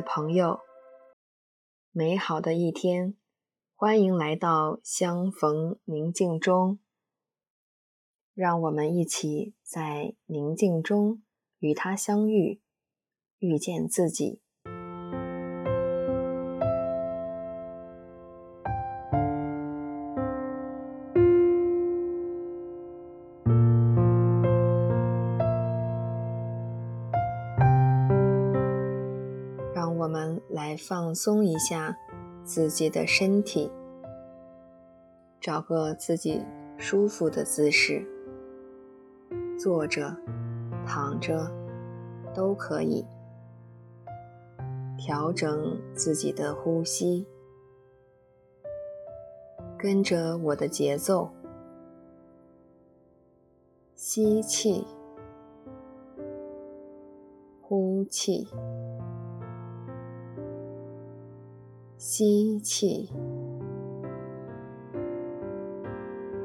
的朋友，美好的一天，欢迎来到相逢宁静中。让我们一起在宁静中与他相遇，遇见自己。来放松一下自己的身体，找个自己舒服的姿势，坐着、躺着都可以。调整自己的呼吸，跟着我的节奏，吸气，呼气。吸气，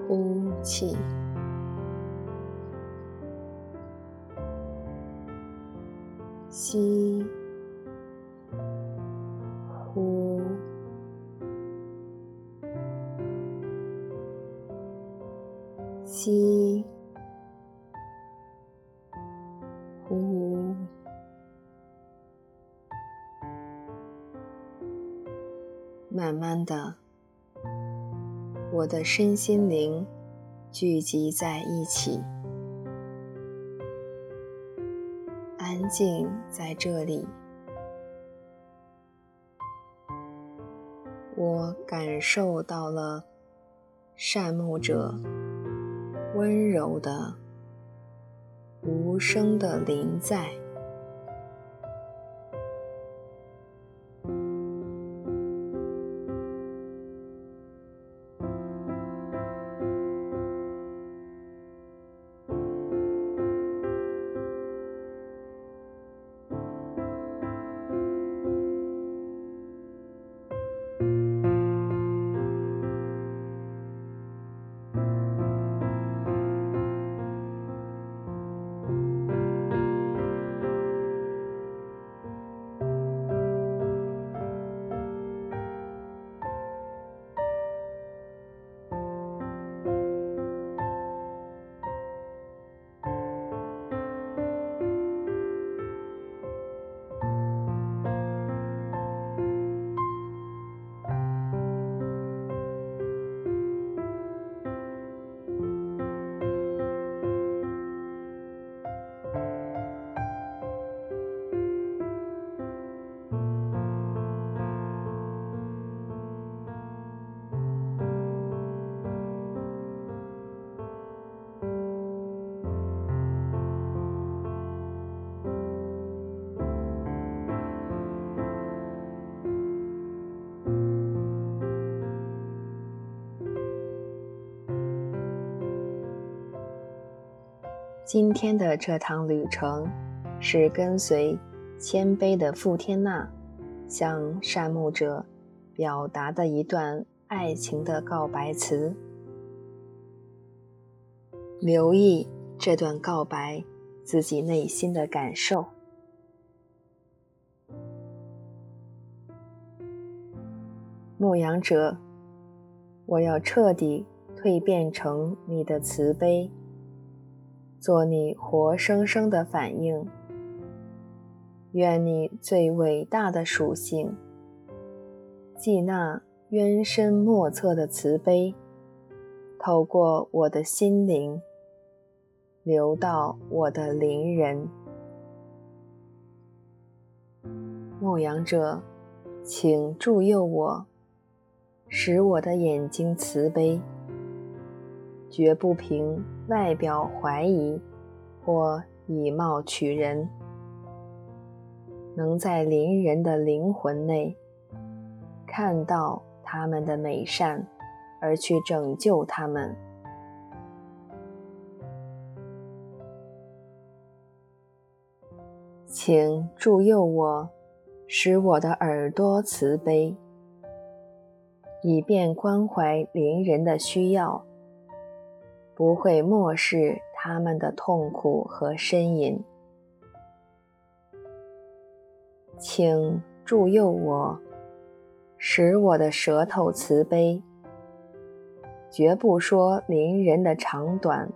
呼气，吸，慢慢的，我的身心灵聚集在一起，安静在这里。我感受到了善牧者温柔的、无声的临在。今天的这趟旅程，是跟随谦卑的傅天娜向善牧者表达的一段爱情的告白词。留意这段告白自己内心的感受。牧羊者，我要彻底蜕变成你的慈悲。做你活生生的反应，愿你最伟大的属性，即那渊深莫测的慈悲，透过我的心灵，流到我的邻人。牧羊者，请助佑我，使我的眼睛慈悲。绝不凭外表怀疑或以貌取人，能在邻人的灵魂内看到他们的美善，而去拯救他们。请助佑我，使我的耳朵慈悲，以便关怀邻人的需要。不会漠视他们的痛苦和呻吟。请助佑我，使我的舌头慈悲，绝不说邻人的长短，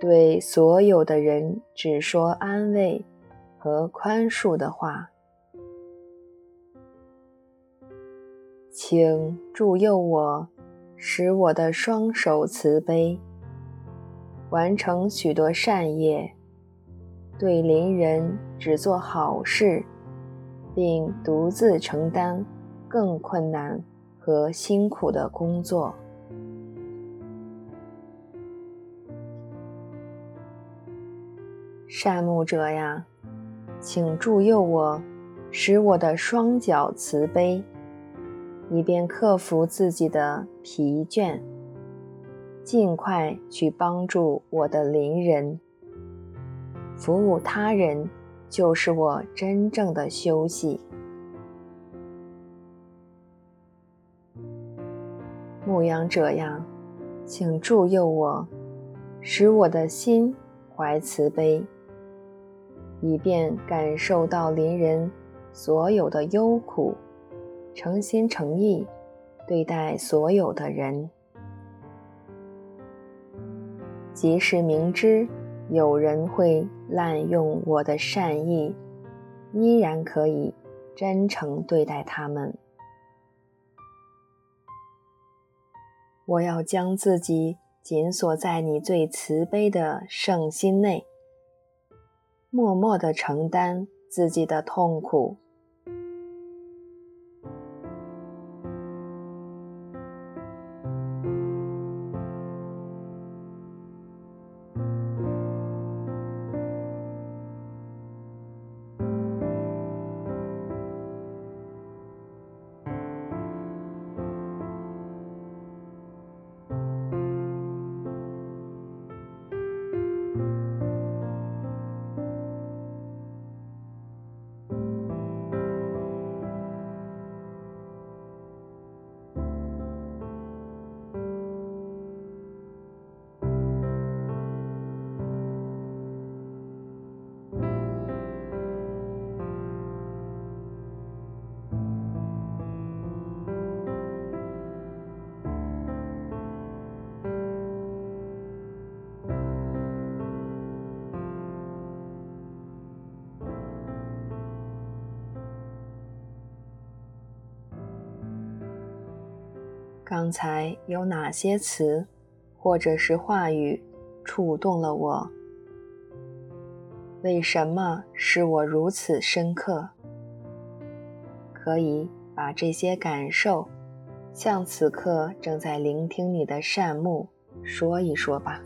对所有的人只说安慰和宽恕的话。请助佑我，使我的双手慈悲，完成许多善业，对邻人只做好事，并独自承担更困难和辛苦的工作。善牧者呀，请助佑我，使我的双脚慈悲。以便克服自己的疲倦，尽快去帮助我的邻人。服务他人，就是我真正的休息。牧羊者呀，请助佑我，使我的心怀慈悲，以便感受到邻人所有的忧苦。诚心诚意对待所有的人，即使明知有人会滥用我的善意，依然可以真诚对待他们。我要将自己紧锁在你最慈悲的圣心内，默默地承担自己的痛苦。刚才有哪些词或者是话语触动了我？为什么使我如此深刻？可以把这些感受向此刻正在聆听你的善目说一说吧。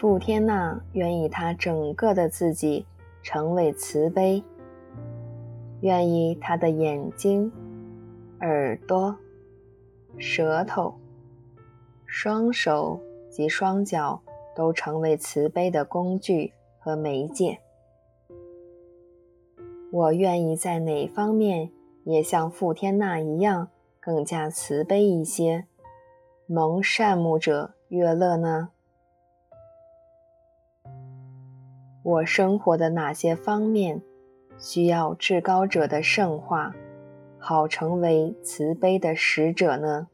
傅天娜愿以他整个的自己成为慈悲，愿意他的眼睛、耳朵、舌头、双手及双脚都成为慈悲的工具和媒介。我愿意在哪方面也像傅天娜一样，更加慈悲一些，蒙善目者悦乐呢？我生活的哪些方面需要至高者的圣化，好成为慈悲的使者呢？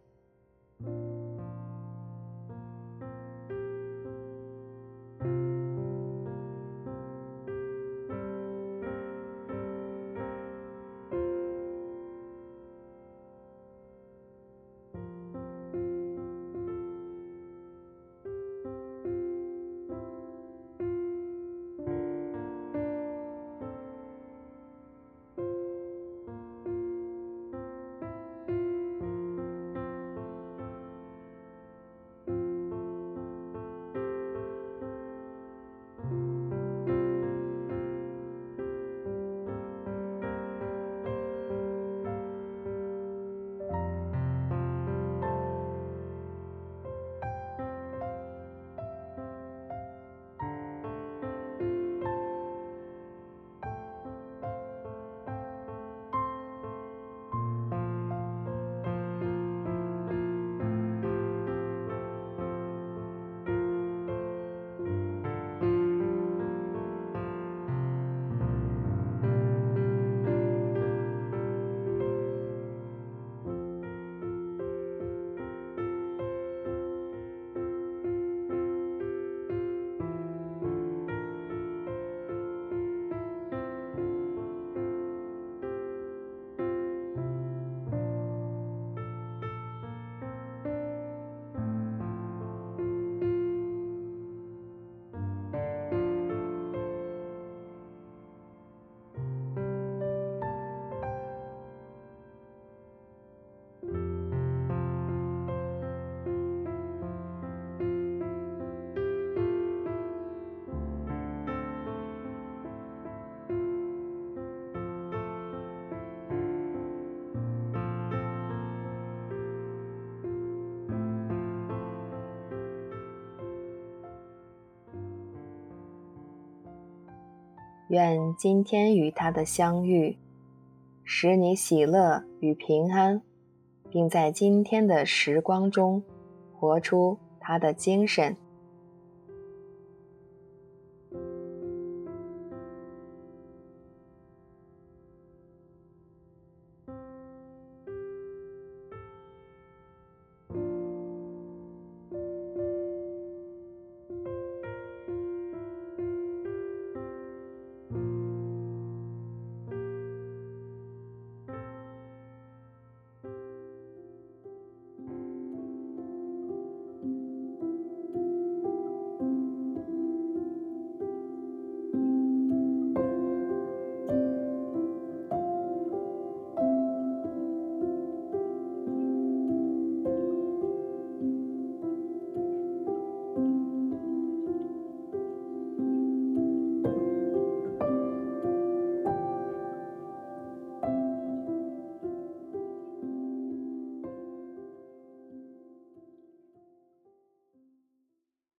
愿今天与他的相遇，使你喜乐与平安，并在今天的时光中活出他的精神。